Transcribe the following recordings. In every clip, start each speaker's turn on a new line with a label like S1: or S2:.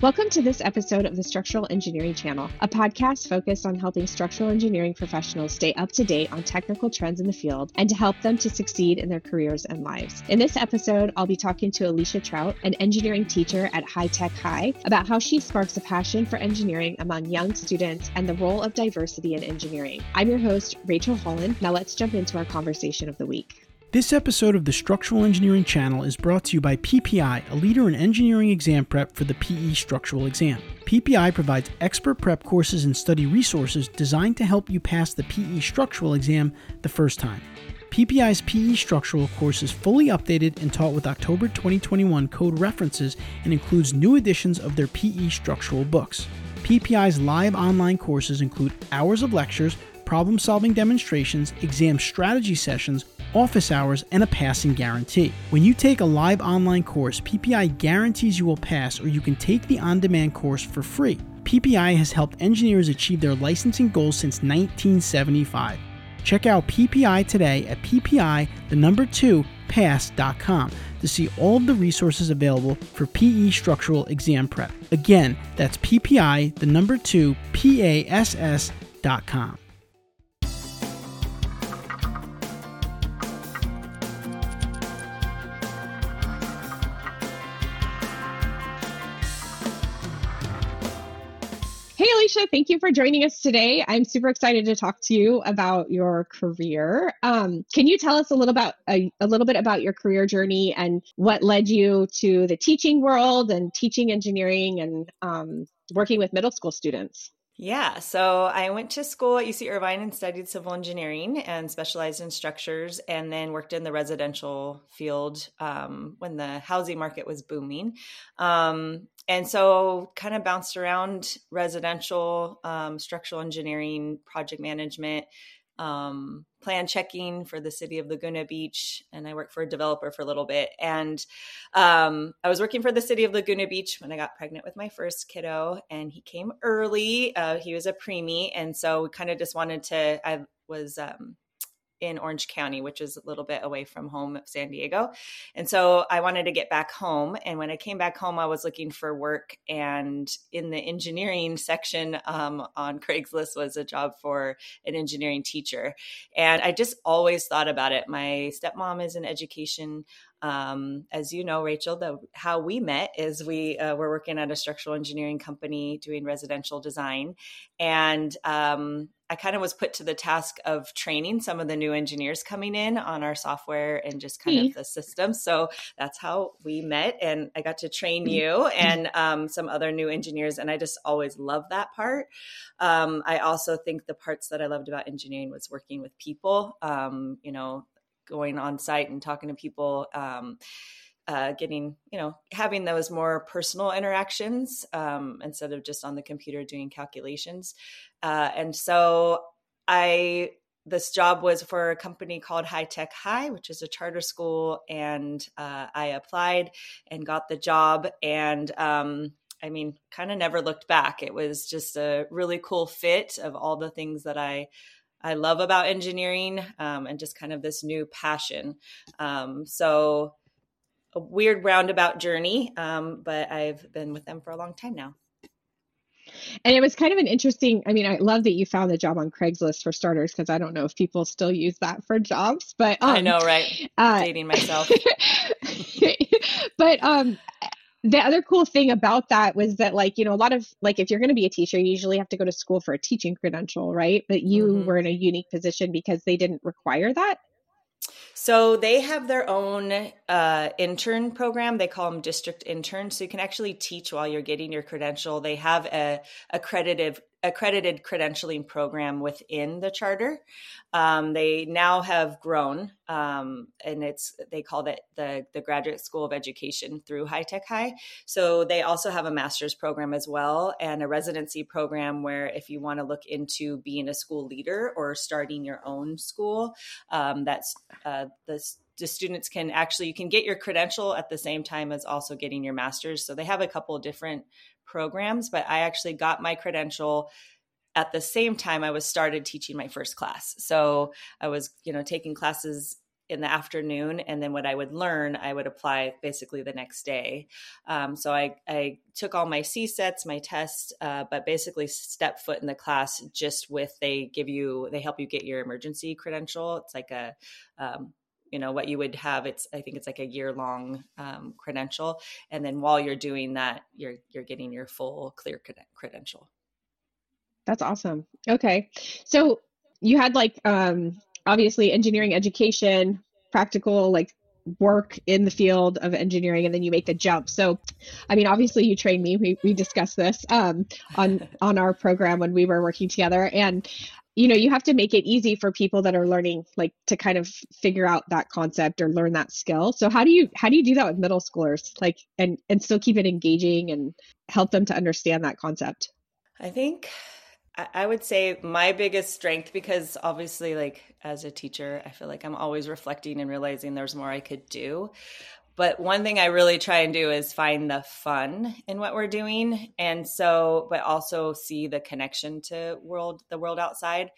S1: Welcome to this episode of the Structural Engineering Channel, a podcast focused on helping structural engineering professionals stay up to date on technical trends in the field and to help them to succeed in their careers and lives. In this episode, I'll be talking to Alicia Trout, an engineering teacher at High Tech High, about how she sparks a passion for engineering among young students and the role of diversity in engineering. I'm your host, Rachel Holland. Now let's jump into our conversation of the week.
S2: This episode of the Structural Engineering Channel is brought to you by PPI, a leader in engineering exam prep for the PE structural exam. PPI provides expert prep courses and study resources designed to help you pass the PE structural exam the first time. PPI's PE structural course is fully updated and taught with October 2021 code references and includes new editions of their PE structural books. PPI's live online courses include hours of lectures, problem solving demonstrations, exam strategy sessions, office hours, and a passing guarantee. When you take a live online course, PPI guarantees you will pass or you can take the on demand course for free. PPI has helped engineers achieve their licensing goals since 1975. Check out PPI today at PPI, the number 2, pass.com to see all of the resources available for PE structural exam prep. Again, that's PPI, the number 2, PASS.com.
S1: Thank you for joining us today. I'm super excited to talk to you about your career. Um, can you tell us a little about a, a, little bit about your career journey and what led you to the teaching world and teaching engineering and um, working with middle school students?
S3: Yeah, so I went to school at UC Irvine and studied civil engineering and specialized in structures, and then worked in the residential field um, when the housing market was booming. Um, and so, kind of bounced around residential, um, structural engineering, project management, um, plan checking for the city of Laguna Beach, and I worked for a developer for a little bit. And um, I was working for the city of Laguna Beach when I got pregnant with my first kiddo, and he came early. Uh, he was a preemie, and so we kind of just wanted to. I was um, in Orange County, which is a little bit away from home, San Diego. And so I wanted to get back home. And when I came back home, I was looking for work. And in the engineering section um, on Craigslist was a job for an engineering teacher. And I just always thought about it. My stepmom is in education. Um, as you know, Rachel, the, how we met is we uh, were working at a structural engineering company doing residential design. And um, I kind of was put to the task of training some of the new engineers coming in on our software and just kind of the system. So that's how we met. And I got to train mm-hmm. you and um, some other new engineers. And I just always loved that part. Um, I also think the parts that I loved about engineering was working with people, um, you know, going on site and talking to people. Um, uh, getting you know having those more personal interactions um, instead of just on the computer doing calculations uh, and so i this job was for a company called high tech high which is a charter school and uh, i applied and got the job and um, i mean kind of never looked back it was just a really cool fit of all the things that i I love about engineering um, and just kind of this new passion. Um, so a weird roundabout journey, um, but I've been with them for a long time now.
S1: And it was kind of an interesting. I mean, I love that you found the job on Craigslist for starters, because I don't know if people still use that for jobs. But
S3: um, I know, right? Uh, Dating myself.
S1: but um, the other cool thing about that was that, like, you know, a lot of like, if you're going to be a teacher, you usually have to go to school for a teaching credential, right? But you mm-hmm. were in a unique position because they didn't require that.
S3: So they have their own uh, intern program. They call them district interns. So you can actually teach while you're getting your credential. They have a accredited accredited credentialing program within the charter. Um, they now have grown, um, and it's they called it the the Graduate School of Education through High Tech High. So they also have a master's program as well, and a residency program where if you want to look into being a school leader or starting your own school, um, that's uh, the the students can actually you can get your credential at the same time as also getting your master's so they have a couple of different programs, but I actually got my credential at the same time I was started teaching my first class. So I was, you know, taking classes in the afternoon and then what i would learn i would apply basically the next day um, so I, I took all my CSETs my tests uh, but basically step foot in the class just with they give you they help you get your emergency credential it's like a um, you know what you would have it's i think it's like a year long um, credential and then while you're doing that you're you're getting your full clear credential.
S1: That's awesome. Okay. So you had like um obviously engineering education practical like work in the field of engineering and then you make the jump. So i mean obviously you trained me. We, we discussed this um, on on our program when we were working together. And you know you have to make it easy for people that are learning like to kind of figure out that concept or learn that skill. So how do you how do you do that with middle schoolers like and and still keep it engaging and help them to understand that concept?
S3: I think i would say my biggest strength because obviously like as a teacher i feel like i'm always reflecting and realizing there's more i could do but one thing I really try and do is find the fun in what we're doing. And so, but also see the connection to world, the world outside.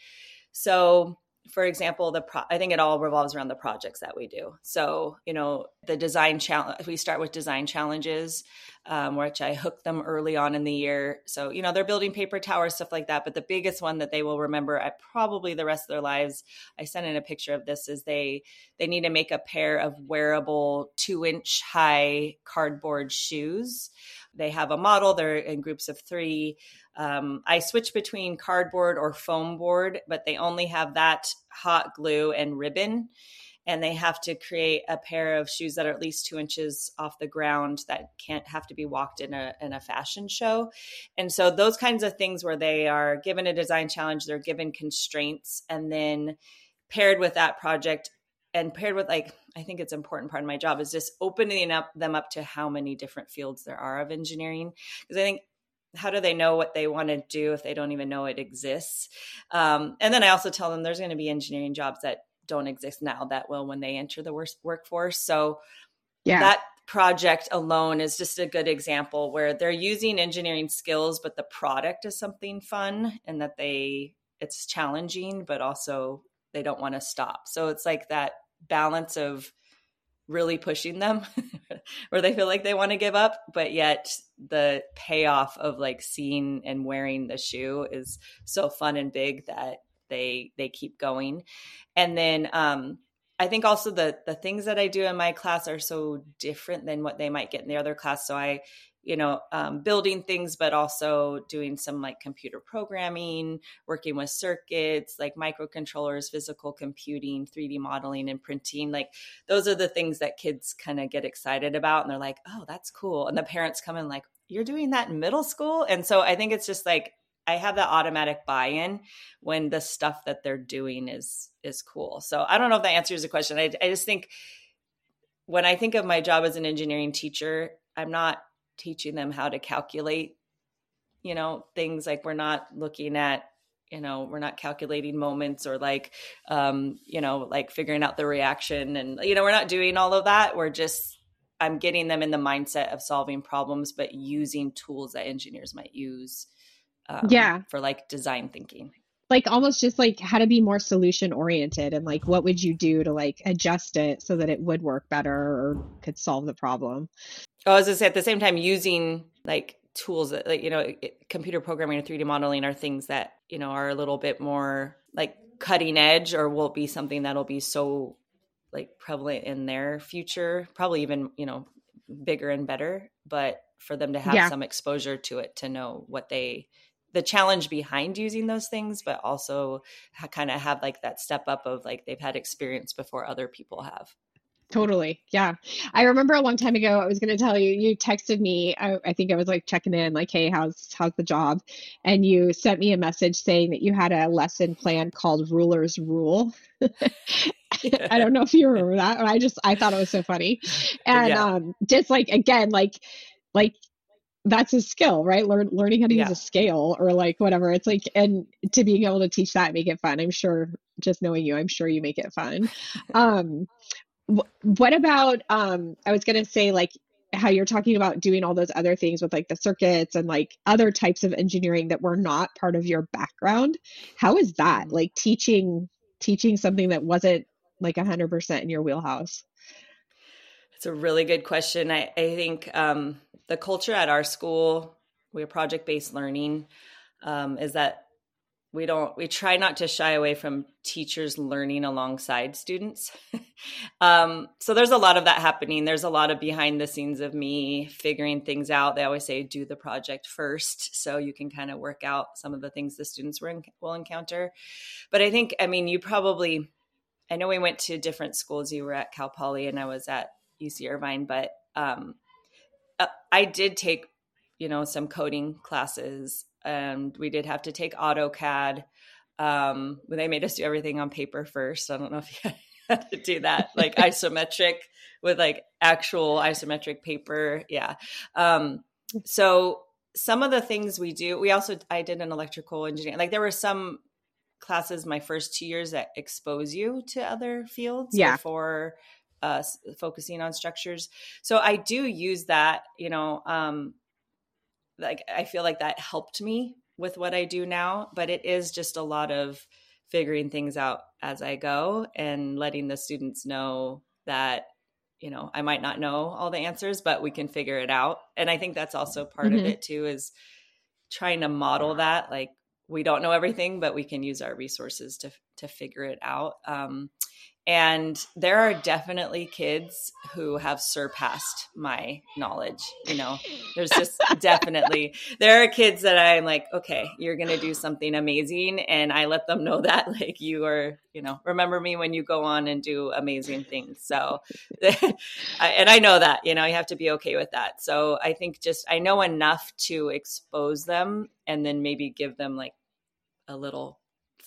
S3: So for example, the pro- I think it all revolves around the projects that we do. So, you know, the design challenge, we start with design challenges, um, which I hook them early on in the year. So, you know, they're building paper towers, stuff like that. But the biggest one that they will remember at probably the rest of their lives, I sent in a picture of this, is they they need to make a pair of wearable two inch high cardboard shoes. They have a model. They're in groups of three. Um, I switch between cardboard or foam board, but they only have that hot glue and ribbon. And they have to create a pair of shoes that are at least two inches off the ground that can't have to be walked in a in a fashion show. And so those kinds of things where they are given a design challenge, they're given constraints, and then paired with that project and paired with like i think it's important part of my job is just opening up them up to how many different fields there are of engineering because i think how do they know what they want to do if they don't even know it exists? Um, and then I also tell them there's going to be engineering jobs that don't exist now that will when they enter the worst workforce. So yeah. that project alone is just a good example where they're using engineering skills, but the product is something fun and that they it's challenging, but also they don't want to stop. So it's like that balance of really pushing them where they feel like they want to give up but yet the payoff of like seeing and wearing the shoe is so fun and big that they they keep going and then um I think also the the things that I do in my class are so different than what they might get in the other class. So I you know um, building things but also doing some like computer programming working with circuits like microcontrollers physical computing 3d modeling and printing like those are the things that kids kind of get excited about and they're like oh that's cool and the parents come in like you're doing that in middle school? And so i think it's just like i have that automatic buy-in when the stuff that they're doing is is cool. So i don't know if that answers the question. I, I just think when i think of my job as an engineering teacher i'm not teaching them how to calculate you know things like we're not looking at you know we're not calculating moments or like um you know like figuring out the reaction and you know we're not doing all of that. We're just i'm getting them in the mindset of solving problems but using tools that engineers might use
S1: um, yeah.
S3: for like design thinking
S1: like almost just like how to be more solution oriented and like what would you do to like adjust it so that it would work better or could solve the problem
S3: Oh, as I was say at the same time using like tools that like you know computer programming or 3D modeling are things that you know are a little bit more like cutting edge or will be something that'll be so like prevalent in their future, probably even you know bigger and better. But for them to have yeah. some exposure to it to know what they the challenge behind using those things but also kind of have like that step up of like they've had experience before other people have
S1: Totally. Yeah. I remember a long time ago, I was going to tell you, you texted me. I, I, think I was like checking in, like, hey, how's, how's the job? And you sent me a message saying that you had a lesson plan called Ruler's Rule. I don't know if you remember that. I just, I thought it was so funny. And yeah. um, just like, again, like, like, that's a skill, right? Learn, learning how to yeah. use a scale or like whatever. It's like, and to being able to teach that, make it fun. I'm sure just knowing you, I'm sure you make it fun. Um, what about um i was going to say like how you're talking about doing all those other things with like the circuits and like other types of engineering that were not part of your background how is that like teaching teaching something that wasn't like 100% in your wheelhouse
S3: it's a really good question. I, I think um, the culture at our school we're project-based learning um, is that we don't we try not to shy away from teachers learning alongside students. Um, so there's a lot of that happening. There's a lot of behind the scenes of me figuring things out. They always say do the project first so you can kind of work out some of the things the students will encounter. But i think i mean you probably i know we went to different schools. You were at cal poly and i was at uc irvine but um, uh, i did take you know some coding classes and we did have to take AutoCAD. Um, they made us do everything on paper first. I don't know if you had to do that, like isometric with like actual isometric paper. Yeah. Um, so some of the things we do, we also I did an electrical engineering. Like there were some classes my first two years that expose you to other fields yeah. before uh, focusing on structures. So I do use that, you know, um, like I feel like that helped me with what I do now, but it is just a lot of figuring things out as I go and letting the students know that you know I might not know all the answers, but we can figure it out. And I think that's also part mm-hmm. of it too is trying to model that like we don't know everything, but we can use our resources to to figure it out. Um, and there are definitely kids who have surpassed my knowledge you know there's just definitely there are kids that i'm like okay you're gonna do something amazing and i let them know that like you are you know remember me when you go on and do amazing things so and i know that you know you have to be okay with that so i think just i know enough to expose them and then maybe give them like a little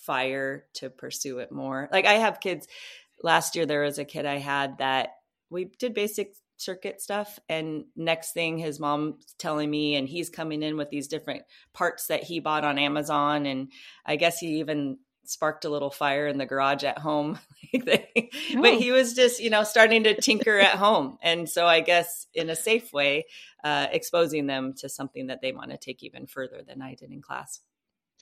S3: fire to pursue it more. Like i have kids. Last year there was a kid I had that we did basic circuit stuff and next thing his mom telling me and he's coming in with these different parts that he bought on Amazon and I guess he even sparked a little fire in the garage at home. Oh. but he was just you know starting to tinker at home. And so i guess in a safe way uh, exposing them to something that they want to take even further than i did in class.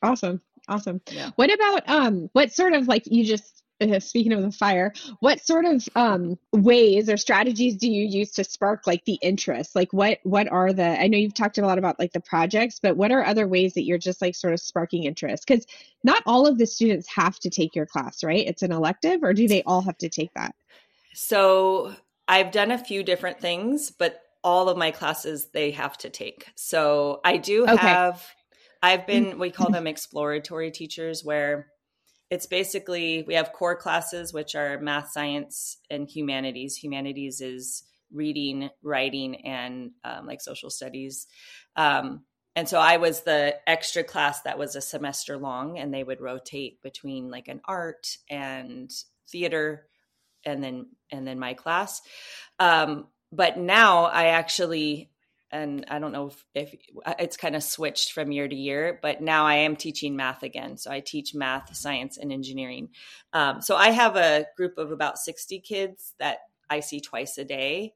S1: Awesome awesome yeah. what about um what sort of like you just uh, speaking of the fire, what sort of um, ways or strategies do you use to spark like the interest? Like what what are the? I know you've talked a lot about like the projects, but what are other ways that you're just like sort of sparking interest? Because not all of the students have to take your class, right? It's an elective, or do they all have to take that?
S3: So I've done a few different things, but all of my classes they have to take. So I do okay. have. I've been we call them exploratory teachers where it's basically we have core classes which are math science and humanities. Humanities is reading writing and um, like social studies. Um, and so i was the extra class that was a semester long and they would rotate between like an art and theater and then and then my class. Um, but now i actually and I don't know if, if it's kind of switched from year to year, but now I am teaching math again. So I teach math, science, and engineering. Um, so I have a group of about 60 kids that I see twice a day.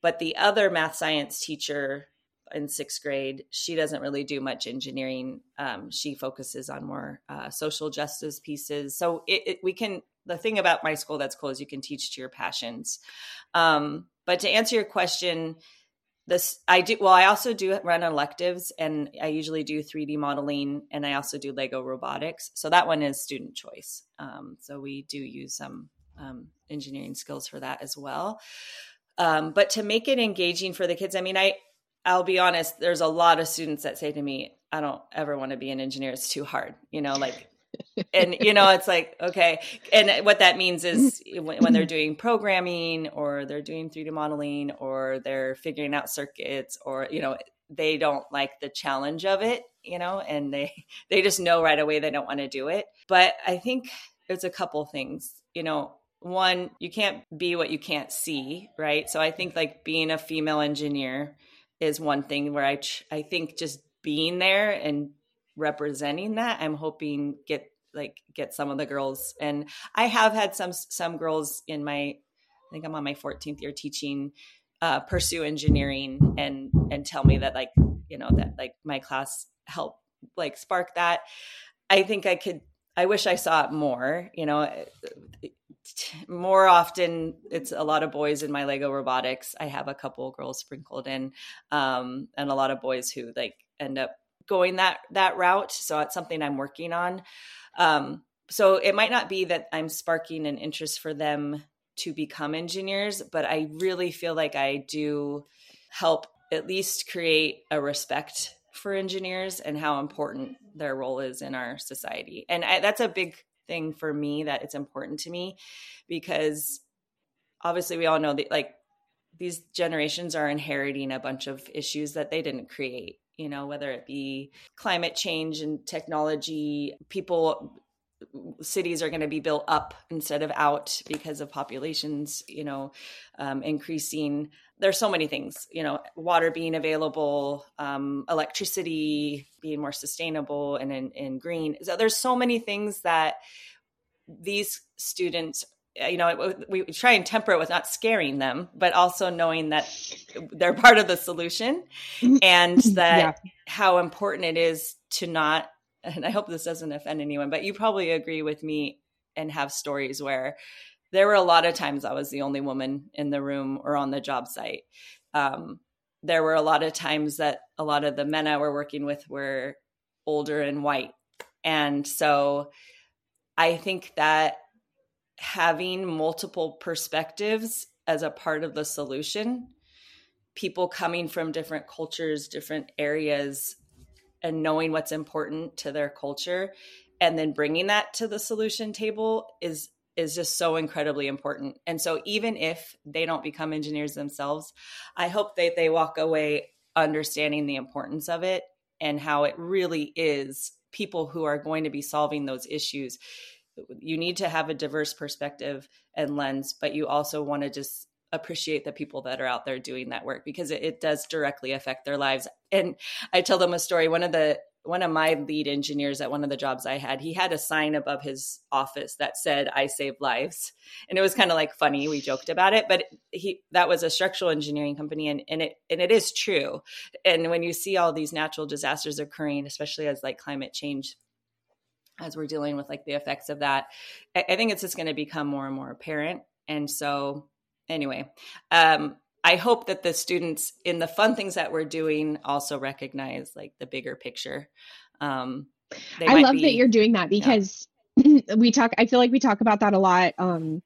S3: But the other math science teacher in sixth grade, she doesn't really do much engineering. Um, she focuses on more uh, social justice pieces. So it, it, we can, the thing about my school that's cool is you can teach to your passions. Um, but to answer your question, this i do well i also do run electives and i usually do 3d modeling and i also do lego robotics. So that one is student choice. Um, so we do use some um, engineering skills for that as well. Um, but to make it engaging for the kids i mean i i'll be honest there's a lot of students that say to me i don't ever want to be an engineer. It's too hard. You know like and you know it's like okay. And what that means is when they're doing programming or they're doing 3d modeling or they're figuring out circuits or you know they don't like the challenge of it you know and they they just know right away they don't want to do it. But i think there's a couple things you know. One you can't be what you can't see right? So i think like being a female engineer is one thing where i i think just being there and representing that i'm hoping get like get some of the girls. And i have had some some girls in my i think i'm on my 14th year teaching uh, pursue engineering and and tell me that like you know that like my class helped like spark that. I think i could i wish i saw it more you know more often it's a lot of boys in my lego robotics. I have a couple girls sprinkled in um, and a lot of boys who like end up going that that route so it's something i'm working on. Um, so it might not be that i'm sparking an interest for them to become engineers but i really feel like i do help at least create a respect for engineers and how important their role is in our society. And I, that's a big thing for me that it's important to me because obviously we all know that like these generations are inheriting a bunch of issues that they didn't create you know whether it be climate change and technology people cities are going to be built up instead of out because of populations you know um, increasing. There's so many things you know water being available um, electricity being more sustainable and in, in green. So there's so many things that these students you know we try and temper it with not scaring them but also knowing that they're part of the solution and that yeah. how important it is to not and i hope this doesn't offend anyone but you probably agree with me and have stories where there were a lot of times i was the only woman in the room or on the job site. Um, there were a lot of times that a lot of the men i were working with were older and white. And so i think that having multiple perspectives as a part of the solution. People coming from different cultures different areas and knowing what's important to their culture and then bringing that to the solution table is is just so incredibly important. And so even if they don't become engineers themselves i hope that they walk away understanding the importance of it and how it really is people who are going to be solving those issues you need to have a diverse perspective and lens, but you also want to just appreciate the people that are out there doing that work because it, it, does directly affect their lives. And I tell them a story. One of the one of my lead engineers at one of the jobs I had, he had a sign above his office that said "I save lives," and it was kind of like funny. We joked about it, but he that was a structural engineering company, and and it and it is true. And when you see all these natural disasters occurring, especially as like climate change as we're dealing with like the effects of that i, I think it's just going to become more and more apparent. And so anyway um, i hope that the students in the fun things that we're doing also recognize like the bigger picture. Um,
S1: i love be, that you're doing that because yeah. we talk i feel like we talk about that a lot. Um,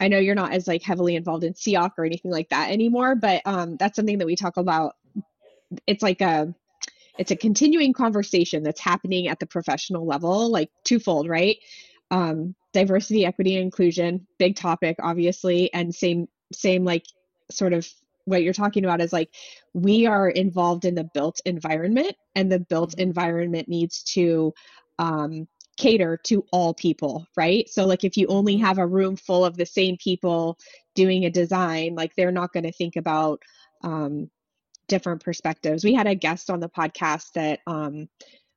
S1: i know you're not as like heavily involved in SEAOC or anything like that anymore but um, that's something that we talk about. It's like a it's a continuing conversation that's happening at the professional level, like twofold, right? Um, diversity, equity, and inclusion, big topic, obviously, and same, same like sort of what you're talking about is like we are involved in the built environment, and the built mm-hmm. environment needs to um, cater to all people, right? So, like, if you only mm-hmm. have a room full of the same people doing a design, like, they're not going to think about um, different perspectives. We had a guest on the podcast that um,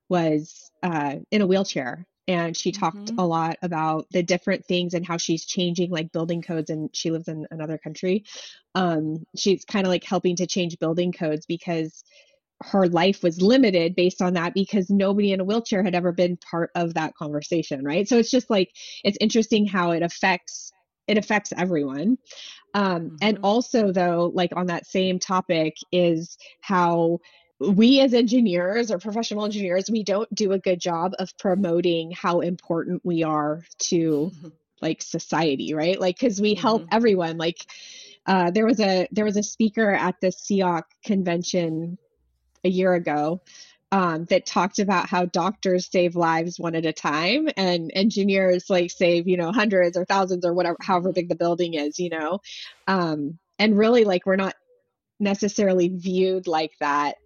S1: was uh, in a wheelchair and she talked mm-hmm. a lot about the different things and how she's changing like building codes and she lives in another country um, she's kind of like helping to change building codes because her life was limited based on that because nobody in a wheelchair had ever been part of that conversation right so it's just like it's interesting how it affects it affects everyone um, mm-hmm. And also, though, like on that same topic, is how we as engineers or professional engineers, we don't do a good job of promoting how important we are to mm-hmm. like society, right? Like, because we help mm-hmm. everyone. Like, uh, there was a there was a speaker at the SEAOC convention a year ago um, that talked about how doctors save lives one at a time and engineers like save you know hundreds or thousands or whatever however big the building is you know? Um, and really like we're not necessarily viewed like that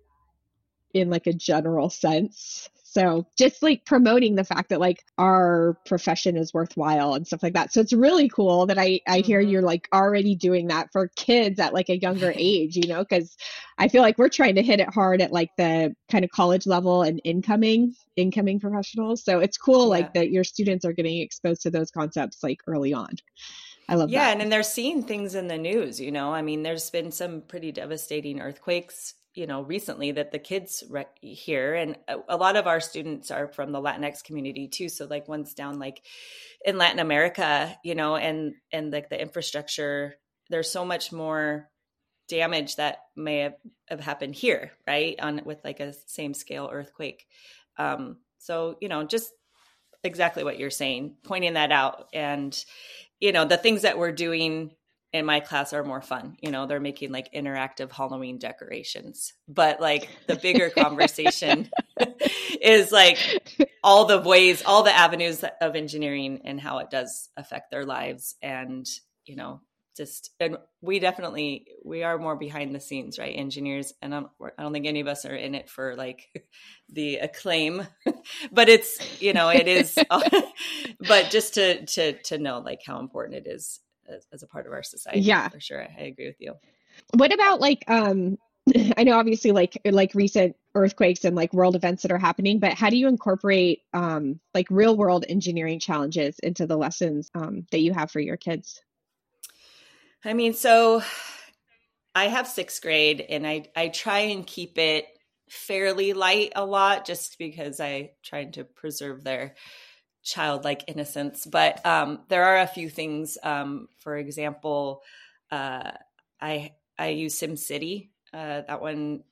S1: in like a general sense so just like promoting the fact that like our profession is worthwhile and stuff like that. So it's really cool that I I hear mm-hmm. you're like already doing that for kids at like a younger age, you know, cuz I feel like we're trying to hit it hard at like the kind of college level and incoming incoming professionals. So it's cool yeah. like that your students are getting exposed to those concepts like early on. I love
S3: yeah,
S1: that.
S3: and then they're seeing things in the news, you know. I mean, there's been some pretty devastating earthquakes you know recently that the kids re- here and a, a, lot of our students are from the latinx community too so like one's down like in latin america you know and and like the infrastructure there's so much more damage that may have, have happened here right on with like a same scale earthquake. Um so you know just exactly what you're saying pointing that out and you know the things that we're doing in my class are more fun. You know, they're making like interactive Halloween decorations. But like the bigger conversation is like all the ways, all the avenues of engineering and how it does affect their lives. And, you know, just, and we definitely, we are more behind the scenes, right? Engineers. And I'm, I don't think any of us are in it for like the acclaim, but it's, you know, it is, but just to, to, to know like how important it is as, as a part of our society.
S1: Yeah,
S3: for sure. I agree with you.
S1: What about like um I know obviously like like recent earthquakes and like world events that are happening, but how do you incorporate um like real world engineering challenges into the lessons um that you have for your kids?
S3: I mean, so I have sixth grade and I I try and keep it fairly light a lot just because I trying to preserve their childlike innocence. But um, there are a few things. Um, for example, uh, I I use SimCity. Uh, that one,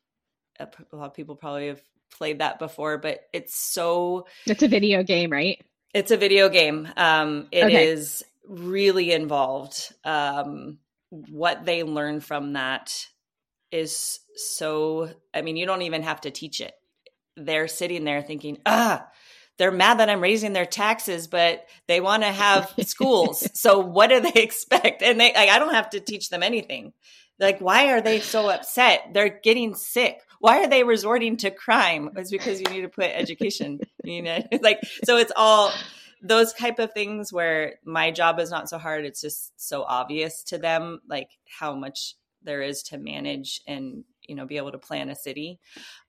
S3: a lot of people probably have played that before, but it's so.
S1: It's a video game, right?
S3: It's a video game. Um, it okay. is really involved. Um, what they learn from that is so. I mean, you don't even have to teach it. They're sitting there thinking, ah they're mad that I'm raising their taxes, but they want to have schools. so what do they expect? And they, like, I don't have to teach them anything. Like, why are they so upset? They're getting sick. Why are they resorting to crime? It's because you need to put education. You know, It's like so. It's all those type of things where my job is not so hard. It's just so obvious to them, like how much there is to manage and you know be able to plan a city.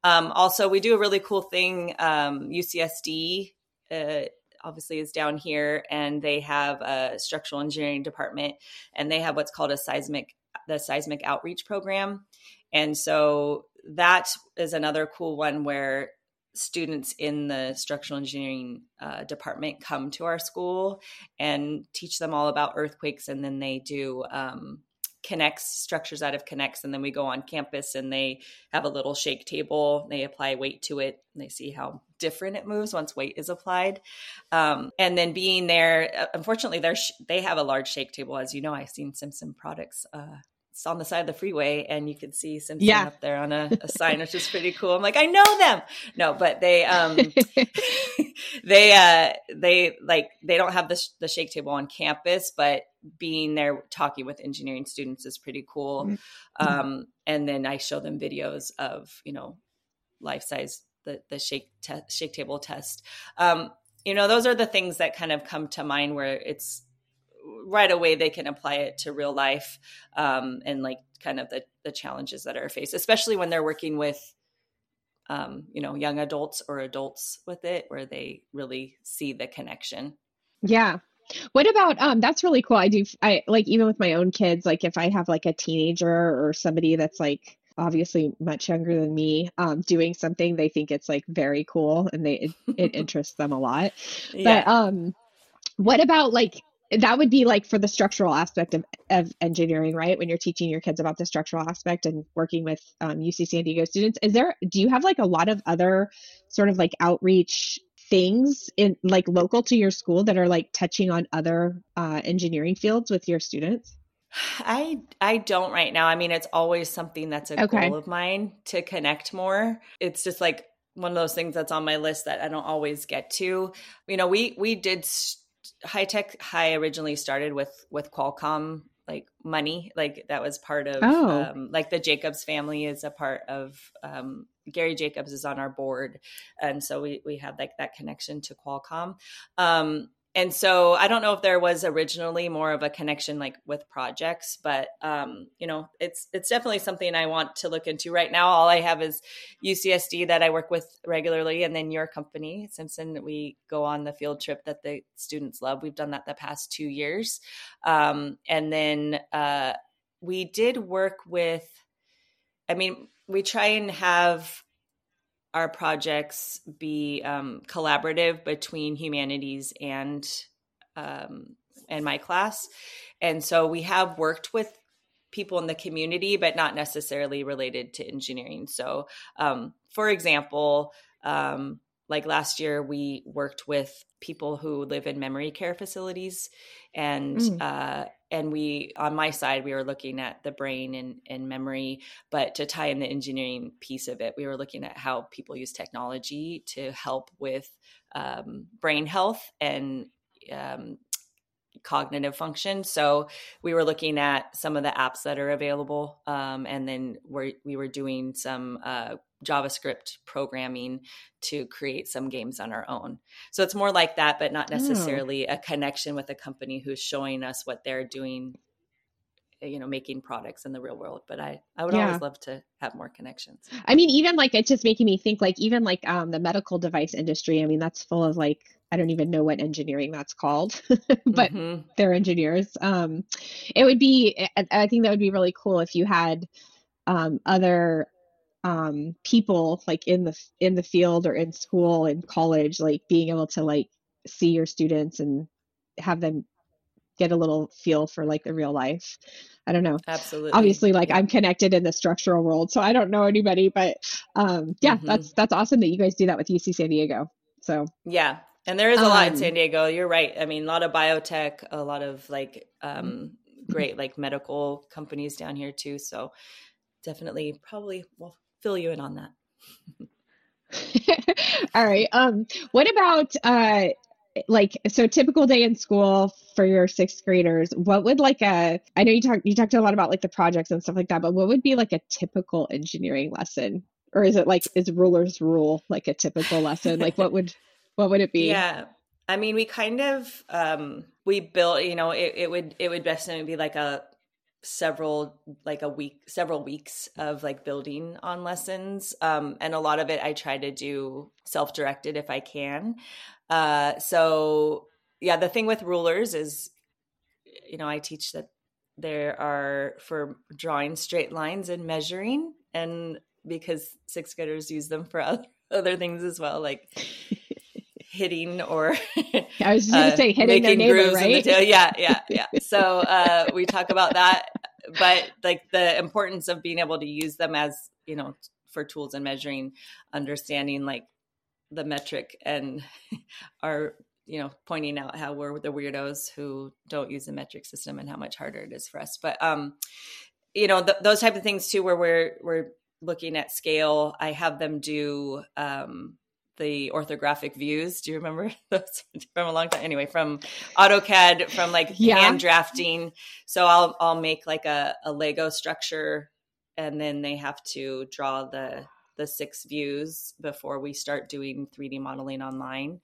S3: Um, also, we do a really cool thing. Um, UCSD uh, obviously is down here, and they have a structural engineering department, and they have what's called a seismic the seismic outreach program, and so that is another cool one where students in the structural engineering uh, department come to our school and teach them all about earthquakes and then they do um, K'NEX structures out of K'NEX and then we go on campus and they have a little shake table they apply weight to it and they see how different it moves once weight is applied um, and then being there uh, unfortunately they they have a large shake table as you know i've seen simpson products uh, it's on the side of the freeway and you could see Simpson yeah. up there on a, a sign, which is pretty cool. I'm like, I know them. No, but they, um, they, uh, they like, they don't have the, the shake table on campus, but being there talking with engineering students is pretty cool. Mm-hmm. Um, and then I show them videos of, you know, life size, the, the shake, te- shake table test. Um, you know, those are the things that kind of come to mind where it's, right away they can apply it to real life um, and like kind of the, the challenges that are faced, especially when they're working with um, you know young adults or adults with it, where they really see the connection.
S1: Yeah. What about um that's really cool. I do I like even with my own kids, like if I have like a teenager or somebody that's like obviously much younger than me um, doing something they think it's like very cool and they it, it interests them a lot yeah. but um what about like that would be like for the structural aspect of, of engineering right when you're teaching your kids about the structural aspect and working with um, uc san diego students is there do you have like a lot of other sort of like outreach things in like local to your school that are like touching on other uh, engineering fields with your students
S3: I I don't right now. I mean, it's always something that's a okay. goal of mine to connect more. It's just like one of those things that's on my list that I don't always get to. You know, we we did high tech high originally started with with Qualcomm like money like that was part of oh. um, like the jacobs family is a part of um, gary jacobs is on our board and so we we have like that connection to qualcomm um, and so I don't know if there was originally more of a connection like with projects, but um, you know, it's it's definitely something I want to look into. Right now, all I have is UCSD that I work with regularly, and then your company, Simpson. We go on the field trip that the students love. We've done that the past two years, um, and then uh, we did work with. I mean, we try and have our projects be um, collaborative between humanities and um, and my class, and so we have worked with people in the community, but not necessarily related to engineering. So, um, for example, um, like last year, we worked with people who live in memory care facilities, and mm. uh, and we on my side we were looking at the brain and, and memory but to tie in the engineering piece of it we were looking at how people use technology to help with um, brain health and um, cognitive function. So we were looking at some of the apps that are available um, and then we're, we were doing some uh, JavaScript programming to create some games on our own. So it's more like that, but not oh. necessarily oh. a connection with a company who's showing us what they're doing, you know, making products in the real world. But I, I would yeah. always love to have more connections.
S1: I mean, even like it's just making me think like even like um, the medical device industry. I mean, that's full of like I don't even know what engineering that's called, but mm-hmm. they're engineers. Um, it would be, I think that would be really cool if you had um, other um, people like in the in the field or in school in college like being able to like see your students and have them get a little feel for like the real life i don't know
S3: absolutely
S1: obviously like yeah. i'm connected in the structural world so i don't know anybody but um yeah mm-hmm. that's that's awesome that you guys do that with uc san diego so
S3: yeah and there is a um, lot in san diego you're right i mean a lot of biotech a lot of like um great like medical companies down here too so definitely probably well fill you in on that.
S1: All right. Um, what about uh, like so typical day in school for your sixth graders? What would like a I know you talked you talked a lot about like the projects and stuff like that, but what would be like a typical engineering lesson? Or is it like is rulers rule like a typical lesson? like what would what would it be?
S3: Yeah. I mean, we kind of um we built, you know, it, it would it would definitely be like a several like a week several weeks of like building on lessons um and a lot of it i try to do self-directed if i can. Uh so yeah the thing with rulers is you know i teach that there are for drawing straight lines and measuring and because sixth graders use them for other, other things as well like hitting or
S1: I was just gonna uh, say hitting their neighbor, right?
S3: The yeah, yeah, yeah. So uh, we talk about that, but like the importance of being able to use them as you know for tools and measuring, understanding like the metric and are you know pointing out how we're the weirdos who don't use the metric system and how much harder it is for us. But um, you know th- those type of things too, where we're we're looking at scale. I have them do um the orthographic views. Do you remember those from a long time? Anyway, from AutoCAD, from like yeah. hand drafting. So I'll I'll make like a, a Lego structure, and then they have to draw the the six views before we start doing 3D modeling online.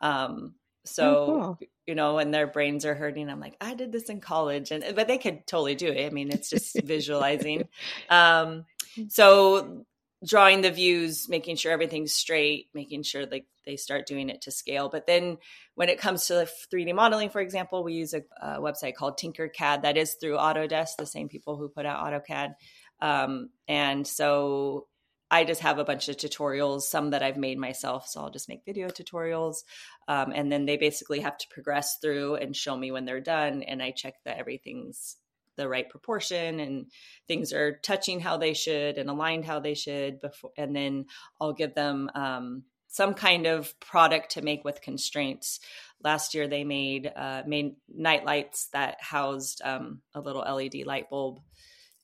S3: Um, so oh, cool. you know, when their brains are hurting, I'm like, I did this in college, and but they could totally do it. I mean, it's just visualizing. Um, so drawing the views, making sure everything's straight, making sure like they start doing it to scale. But then when it comes to the 3D modeling, for example, we use a, a website called Tinkercad that is through Autodesk, the same people who put out AutoCAD. Um, and so I just have a bunch of tutorials, some that I've made myself. So I'll just make video tutorials. Um, and then they basically have to progress through and show me when they're done. And I check that everything's the right proportion and things are touching how they should and aligned how they should before and then i'll give them um, some kind of product to make with constraints last year they made uh, made night lights that housed um, a little led light bulb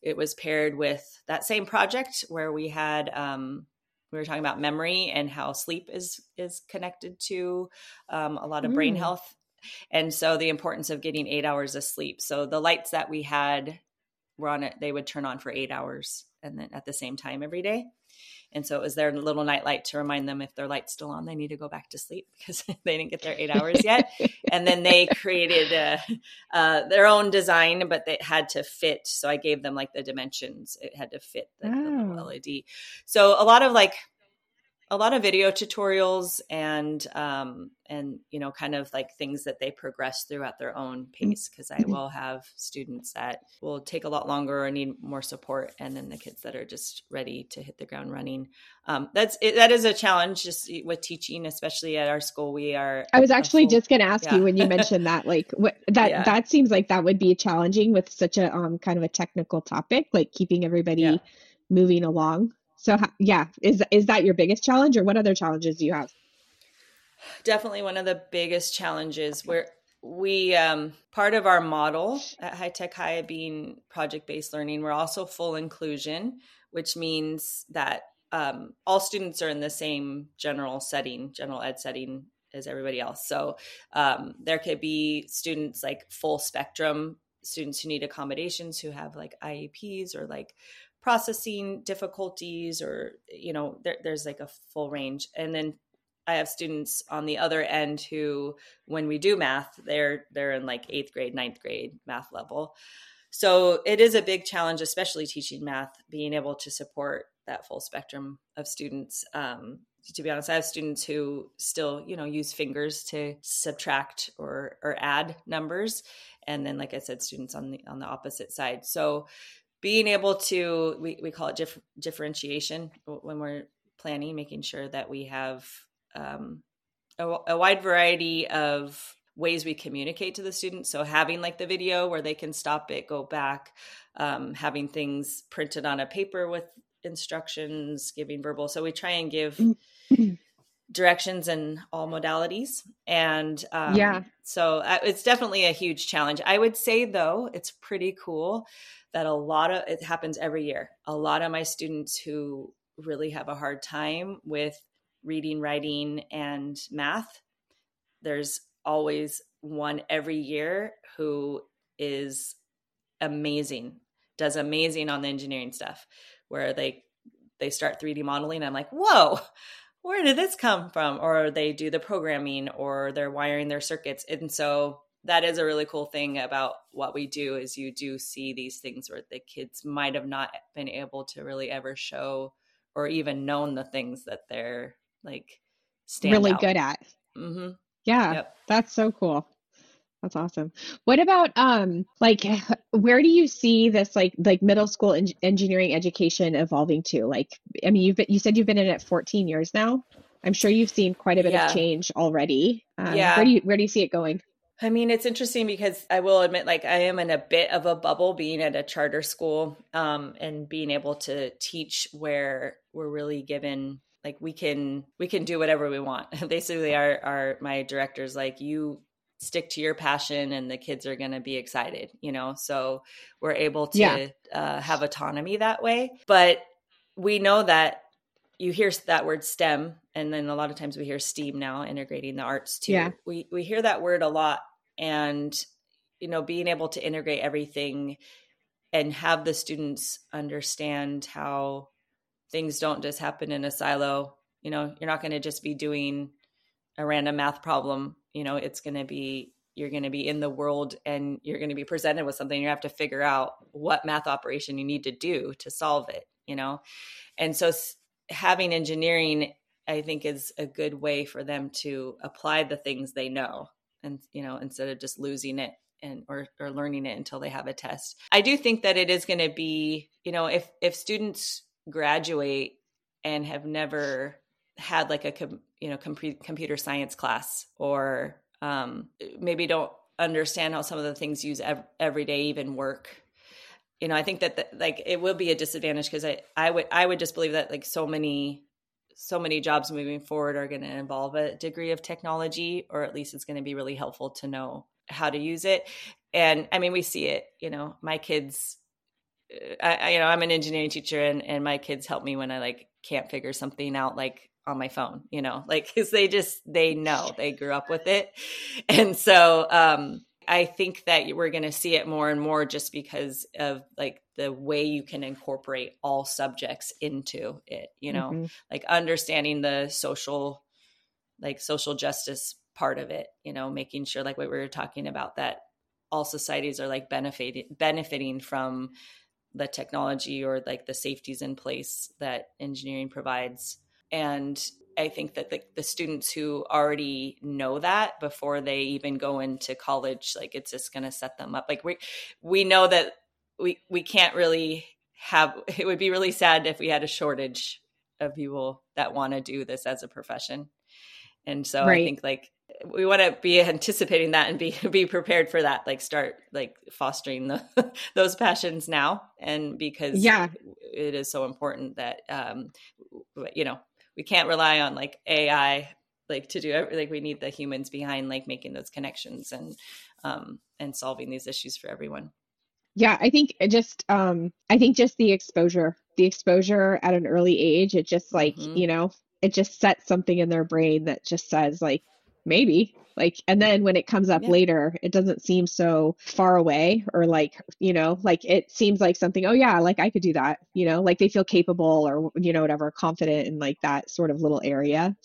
S3: it was paired with that same project where we had um, we were talking about memory and how sleep is is connected to um, a lot of brain mm. health and so the importance of getting eight hours of sleep so the lights that we had were on it they would turn on for eight hours and then at the same time every day and so it was their little night light to remind them if their light's still on, they need to go back to sleep because they didn't get their eight hours yet. and then they created uh, uh, their own design, but it had to fit. So I gave them like the dimensions. It had to fit the, oh. the LED. So a lot of like a lot of video tutorials and um, and you know kind of like things that they progress through at their own mm-hmm. pace because i will have students that will take a lot longer or need more support and then the kids that are just ready to hit the ground running um, that's it, that is a challenge just with teaching especially at our school we are
S1: i was actually full, just going to ask yeah. you when you mentioned that like what that yeah. that seems like that would be challenging with such a um, kind of a technical topic like keeping everybody yeah. moving along so yeah, is is that your biggest challenge, or what other challenges do you have?
S3: Definitely one of the biggest challenges where we um, part of our model at High Tech High being project based learning, we're also full inclusion, which means that um, all students are in the same general setting, general ed setting as everybody else. So um, there could be students like full spectrum students who need accommodations who have like IEPs or like processing difficulties or you know there, there's like a full range. And then i have students on the other end who when we do math they're they're in like eighth grade ninth grade math level. So it is a big challenge especially teaching math being able to support that full spectrum of students. Um, to be honest i have students who still you know use fingers to subtract or or add numbers. And then like i said students on the on the opposite side. So being able to we, we call it dif- differentiation when we're planning making sure that we have um, a, a, wide variety of ways we communicate to the students so having like the video where they can stop it go back um, having things printed on a paper with instructions giving verbal. So we try and give directions in all modalities. And um, yeah. so uh, it's definitely a huge challenge. I would say though it's pretty cool that a lot of it happens every year. A lot of my students who really have a hard time with reading, writing, and math, there's always one every year who is amazing, does amazing on the engineering stuff, where they they start 3D modeling. I'm like, whoa, where did this come from? Or they do the programming or they're wiring their circuits. And so that is a really cool thing about what we do is you do see these things where the kids might have not been able to really ever show or even known the things that they're like
S1: really
S3: out.
S1: good at. Mm-hmm. Yeah, yep. that's so cool. That's awesome. What about um like where do you see this like like middle school en- engineering education evolving to? Like I mean you've been, you said you've been in it 14 years now. I'm sure you've seen quite a bit yeah. of change already. Um, yeah. Where do you where do you see it going?
S3: I mean, it's interesting because I will admit, like, I am in a bit of a bubble being at a charter school um, and being able to teach where we're really given like we can we can do whatever we want basically our our my directors like you stick to your passion and the kids are going to be excited you know so we're able to yeah. uh, have autonomy that way but we know that you hear that word STEM, and then a lot of times we hear STEAM now, integrating the arts too. Yeah. We we hear that word a lot, and you know, being able to integrate everything and have the students understand how things don't just happen in a silo. You know, you're not going to just be doing a random math problem. You know, it's going to be you're going to be in the world and you're going to be presented with something. You have to figure out what math operation you need to do to solve it. You know, and so having engineering i think is a good way for them to apply the things they know and you know instead of just losing it and or, or learning it until they have a test. I do think that it is going to be you know if if students graduate and have never had like a you know com- computer science class or um, maybe don't understand how some of the things used ev- every day even work you know, I think that the, like it will be a disadvantage because I I would I would just believe that like so many so many jobs moving forward are going to involve a degree of technology or at least it's going to be really helpful to know how to use it. And I mean, we see it, you know, my kids I, you know, I'm an engineering teacher and, and my kids help me when I like can't figure something out, like on my phone, you know, like, cause they just, they know they grew up with it. And so, um, I think that we're going to see it more and more just because of like the way you can incorporate all subjects into it, you know, mm-hmm. like understanding the social, like social justice part of it, you know, making sure like what we were talking about that all societies are like benefiting benefiting from the technology or like the safeties in place that engineering provides and i think that the, the students who already know that before they even go into college like it's just going to set them up. Like we we know that we we can't really have it would be really sad if we had a shortage of people that want to do this as a profession. And so right. i think like we want to be anticipating that and be be prepared for that like start like fostering the those passions now. And because
S1: yeah.
S3: it is so important that um you know we can't rely on like ai like to do everything like we need the humans behind like making those connections and um and solving these issues for everyone
S1: yeah i think just um i think just the exposure the exposure at an early age it just like mm-hmm. you know it just sets something in their brain that just says like maybe. Like and then when it comes up yeah. later it doesn't seem so far away or like you know like it seems like something oh yeah like i could do that you know like they feel capable or you know whatever confident in like that sort of little area.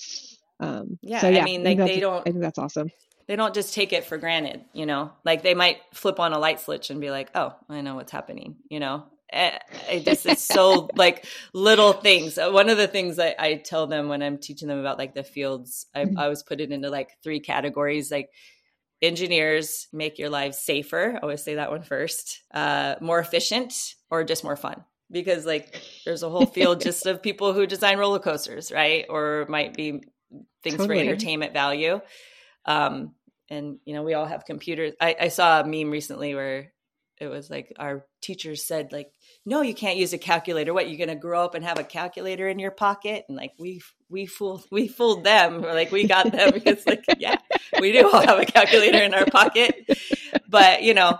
S3: Um yeah, so, yeah i mean like I
S1: they
S3: don't
S1: i think that's awesome.
S3: they don't just take it for granted you know? Like they might flip on a light switch and be like oh i know what's happening you know it just is so like little things. Uh, one of the things I, I, tell them when I'm teaching them about like the fields, I, mm-hmm. I always put it into like three categories. Like engineers make your lives safer. I always say that one first. Uh, more efficient or just more fun. Because like there's a whole field just of people who design roller coasters, right? Or might be things totally. for entertainment value. Um, and you know we all have computers. I, I saw a meme recently where it was like our teachers said like no you can't use a calculator. What you're going to grow up and have a calculator in your pocket? And like we we fooled we fooled them. We're like we got them. It's like yeah we do all have a calculator in our pocket. But you know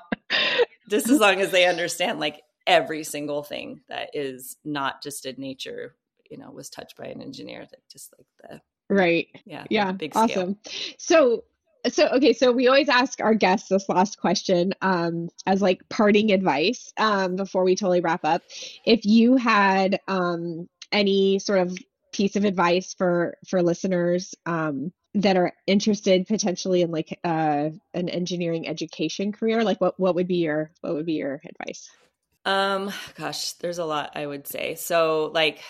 S3: just as long as they understand like every single thing that is not just in nature you know was touched by an engineer like just like the
S1: right.
S3: Yeah
S1: yeah
S3: big
S1: awesome. So so okay so we always ask our guests this last question um, as like parting advice um, before we totally wrap up. If you had um, any sort of piece of advice for for listeners um, that are interested potentially in like uh, an engineering education career like what what would be your what would be your advice?
S3: Um gosh there's a lot i would say. So like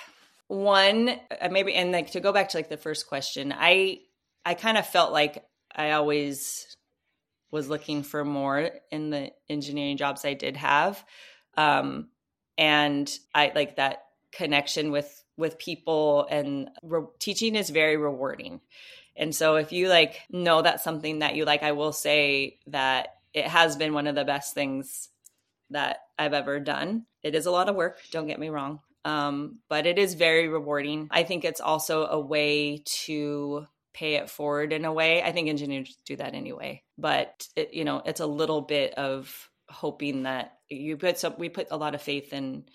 S3: one uh, maybe and like to go back to like the first question i i kind of felt like I always was looking for more in the engineering jobs I did have. Um, and I like that connection with with people and re- teaching is very rewarding. And so if you like know that's something that you like, I will say that it has been one of the best things that I've ever done. It is a lot of work, don't get me wrong. Um, but it is very rewarding. I think it's also a way to pay it forward in a way. I think engineers do that anyway, but it, you know, it's a little bit of hoping that you put some. We put a lot of faith in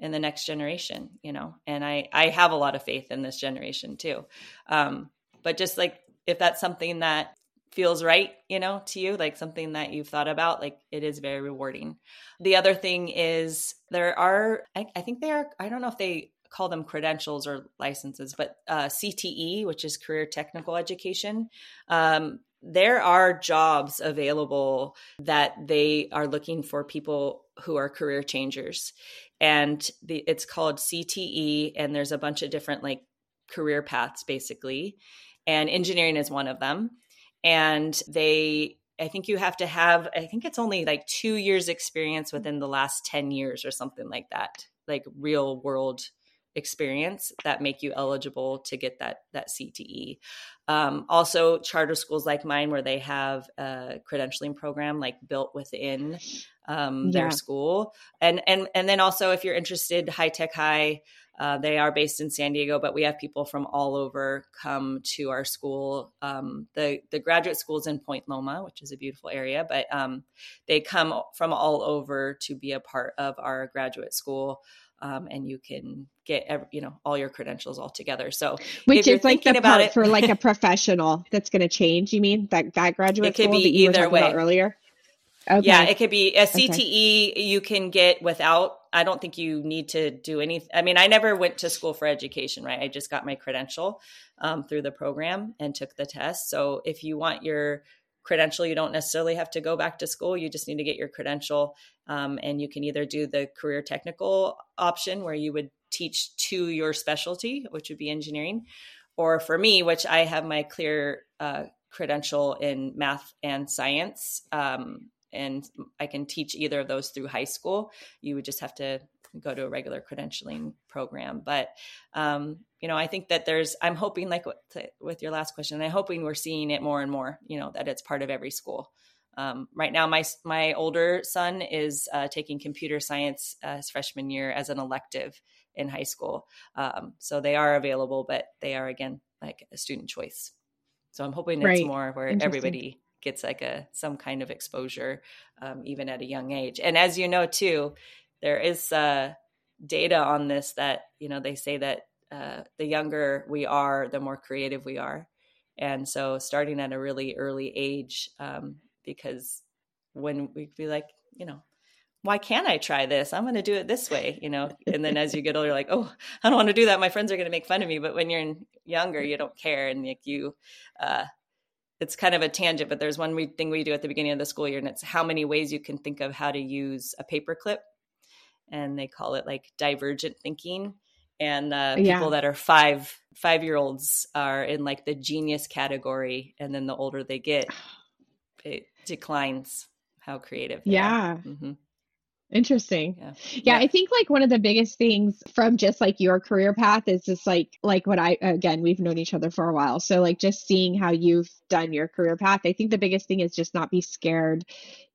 S3: in the next generation, you know, and I I have a lot of faith in this generation too. Um, but just like if that's something that feels right, you know, to you, like something that you've thought about, like it is very rewarding. The other thing is there are, I, I think they are, I don't know if they call them credentials or licenses, but uh, CTE, which is career technical education, um, there are jobs available that they are looking for people who are career changers. And the, it's called CTE, and there's a bunch of different like career paths basically. And engineering is one of them. And they I think you have to have, I think it's only like two years experience within the last 10 years or something like that, like real world experience that make you eligible to get that that CTE. Um, also, charter schools like mine, where they have a credentialing program like built within um, their school. And and and then also if you're interested, High Tech High. Uh, they are based in San Diego, but we have people from all over come to our school. Um, the the graduate school is in Point Loma, which is a beautiful area, but um, they come from all over to be a part of our graduate school, um, and you can get you know all your credentials all together. So
S1: Which is like the
S3: about
S1: part
S3: it-
S1: for like a professional that's going to change. You mean that that graduate
S3: It could
S1: school
S3: be either way.
S1: earlier? Okay.
S3: Yeah, it could be a CTE you can get without. I don't think you need to do any. I mean, I never went to school for education, right? I just got my credential um, through the program and took the test. So if you want your credential, you don't necessarily have to go back to school. You just need to get your credential, um, and you can either do the career technical option where you would teach to your specialty, which would be engineering, or for me, which I have my clear uh, credential in math and science. Um, and I can teach either of those through high school. You would just have to go to a regular credentialing program. But um, you know, I think that there's. I'm hoping, like to, with your last question, I'm hoping we're seeing it more and more. You know, that it's part of every school. Um, right now, my my older son is uh, taking computer science uh, his freshman year as an elective in high school. Um, so they are available, but they are again like a student choice. So I'm hoping it's more where everybody gets like a some kind of exposure, um, even at a young age. And as you know, too, there is uh, data on this that you know they say that uh, the younger we are, the more creative we are, and so starting at a really early age, um, because when we be like, you know. Why can't I try this? I'm going to do it this way, you know. And then as you get older, like, oh, I don't want to do that. My friends are going to make fun of me. But when you're younger, you don't care, and like you, uh, it's kind of a tangent, but there's one thing we do at the beginning of the school year, and it's how many ways you can think of how to use a paper clip, and they call it like divergent thinking. And uh,
S1: Yeah.
S3: people that are five five year olds are in like the genius category, and then the older they get, it declines how creative.
S1: Yeah.
S3: Mhm.
S1: Interesting.
S3: yeah,
S1: Yeah, I think like one of the biggest things from just like your career path is just like like what I again, we've known each other for a while. So like just seeing how you've done your career path, I think the biggest thing is just not be scared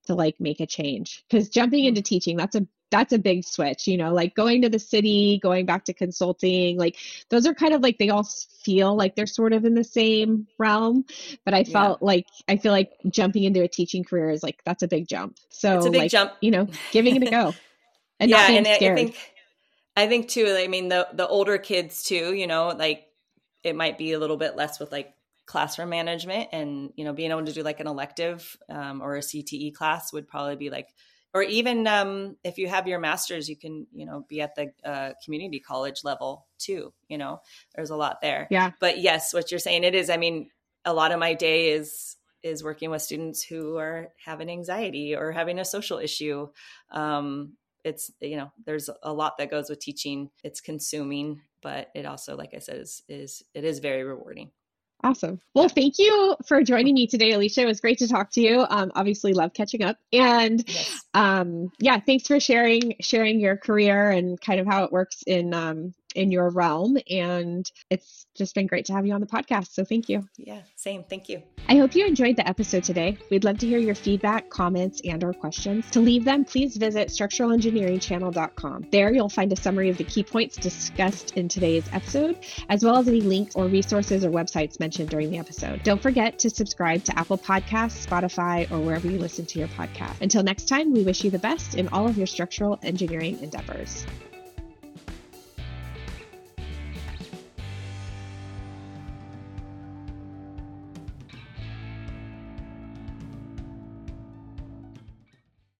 S1: to like make a change. Cuz jumping into teaching, that's a that's a big switch, you know, like going to the city, going back to consulting, like those are kind of like they all feel like they're sort of in the same realm, but I
S3: Yeah.
S1: felt like I feel like jumping into a teaching career is like that's a big jump. So
S3: it's a big
S1: like,
S3: jump.
S1: you know, giving it a go. And not
S3: yeah,
S1: being
S3: and I-
S1: scared.
S3: I think I think too. I mean, the the older kids too. You know, like it might be a little bit less with like classroom management, and you know, being able to do like an elective um, or a CTE class would probably be like, or even um, if you have your masters, you can you know be at the uh, community college level too. You know, there's a lot there.
S1: Yeah.
S3: But yes, what you're saying, it is. I mean, a lot of my day is is working with students who are having anxiety or having a social issue. Um, it's you know there's a lot that goes with teaching it's consuming but it also like i said is is it is very rewarding
S1: Awesome. Well, thank you for joining me today, Alicia. It was great to talk to you. Um, obviously, love catching up, and
S3: yes
S1: um, yeah, thanks for sharing sharing your career and kind of how it works in um, in your realm. And it's just been great to have you on the podcast. So thank you.
S3: yeah same thank you
S1: I hope you enjoyed the episode today. We'd love to hear your feedback, comments, and or questions. To leave them, please visit structuralengineeringchannel.com. There you'll find a summary of the key points discussed in today's episode, as well as any links or resources or websites mentioned during the episode. Don't forget to subscribe to Apple Podcasts, Spotify, or wherever you listen to your podcast. Until next time, we wish you the best in all of your structural engineering endeavors.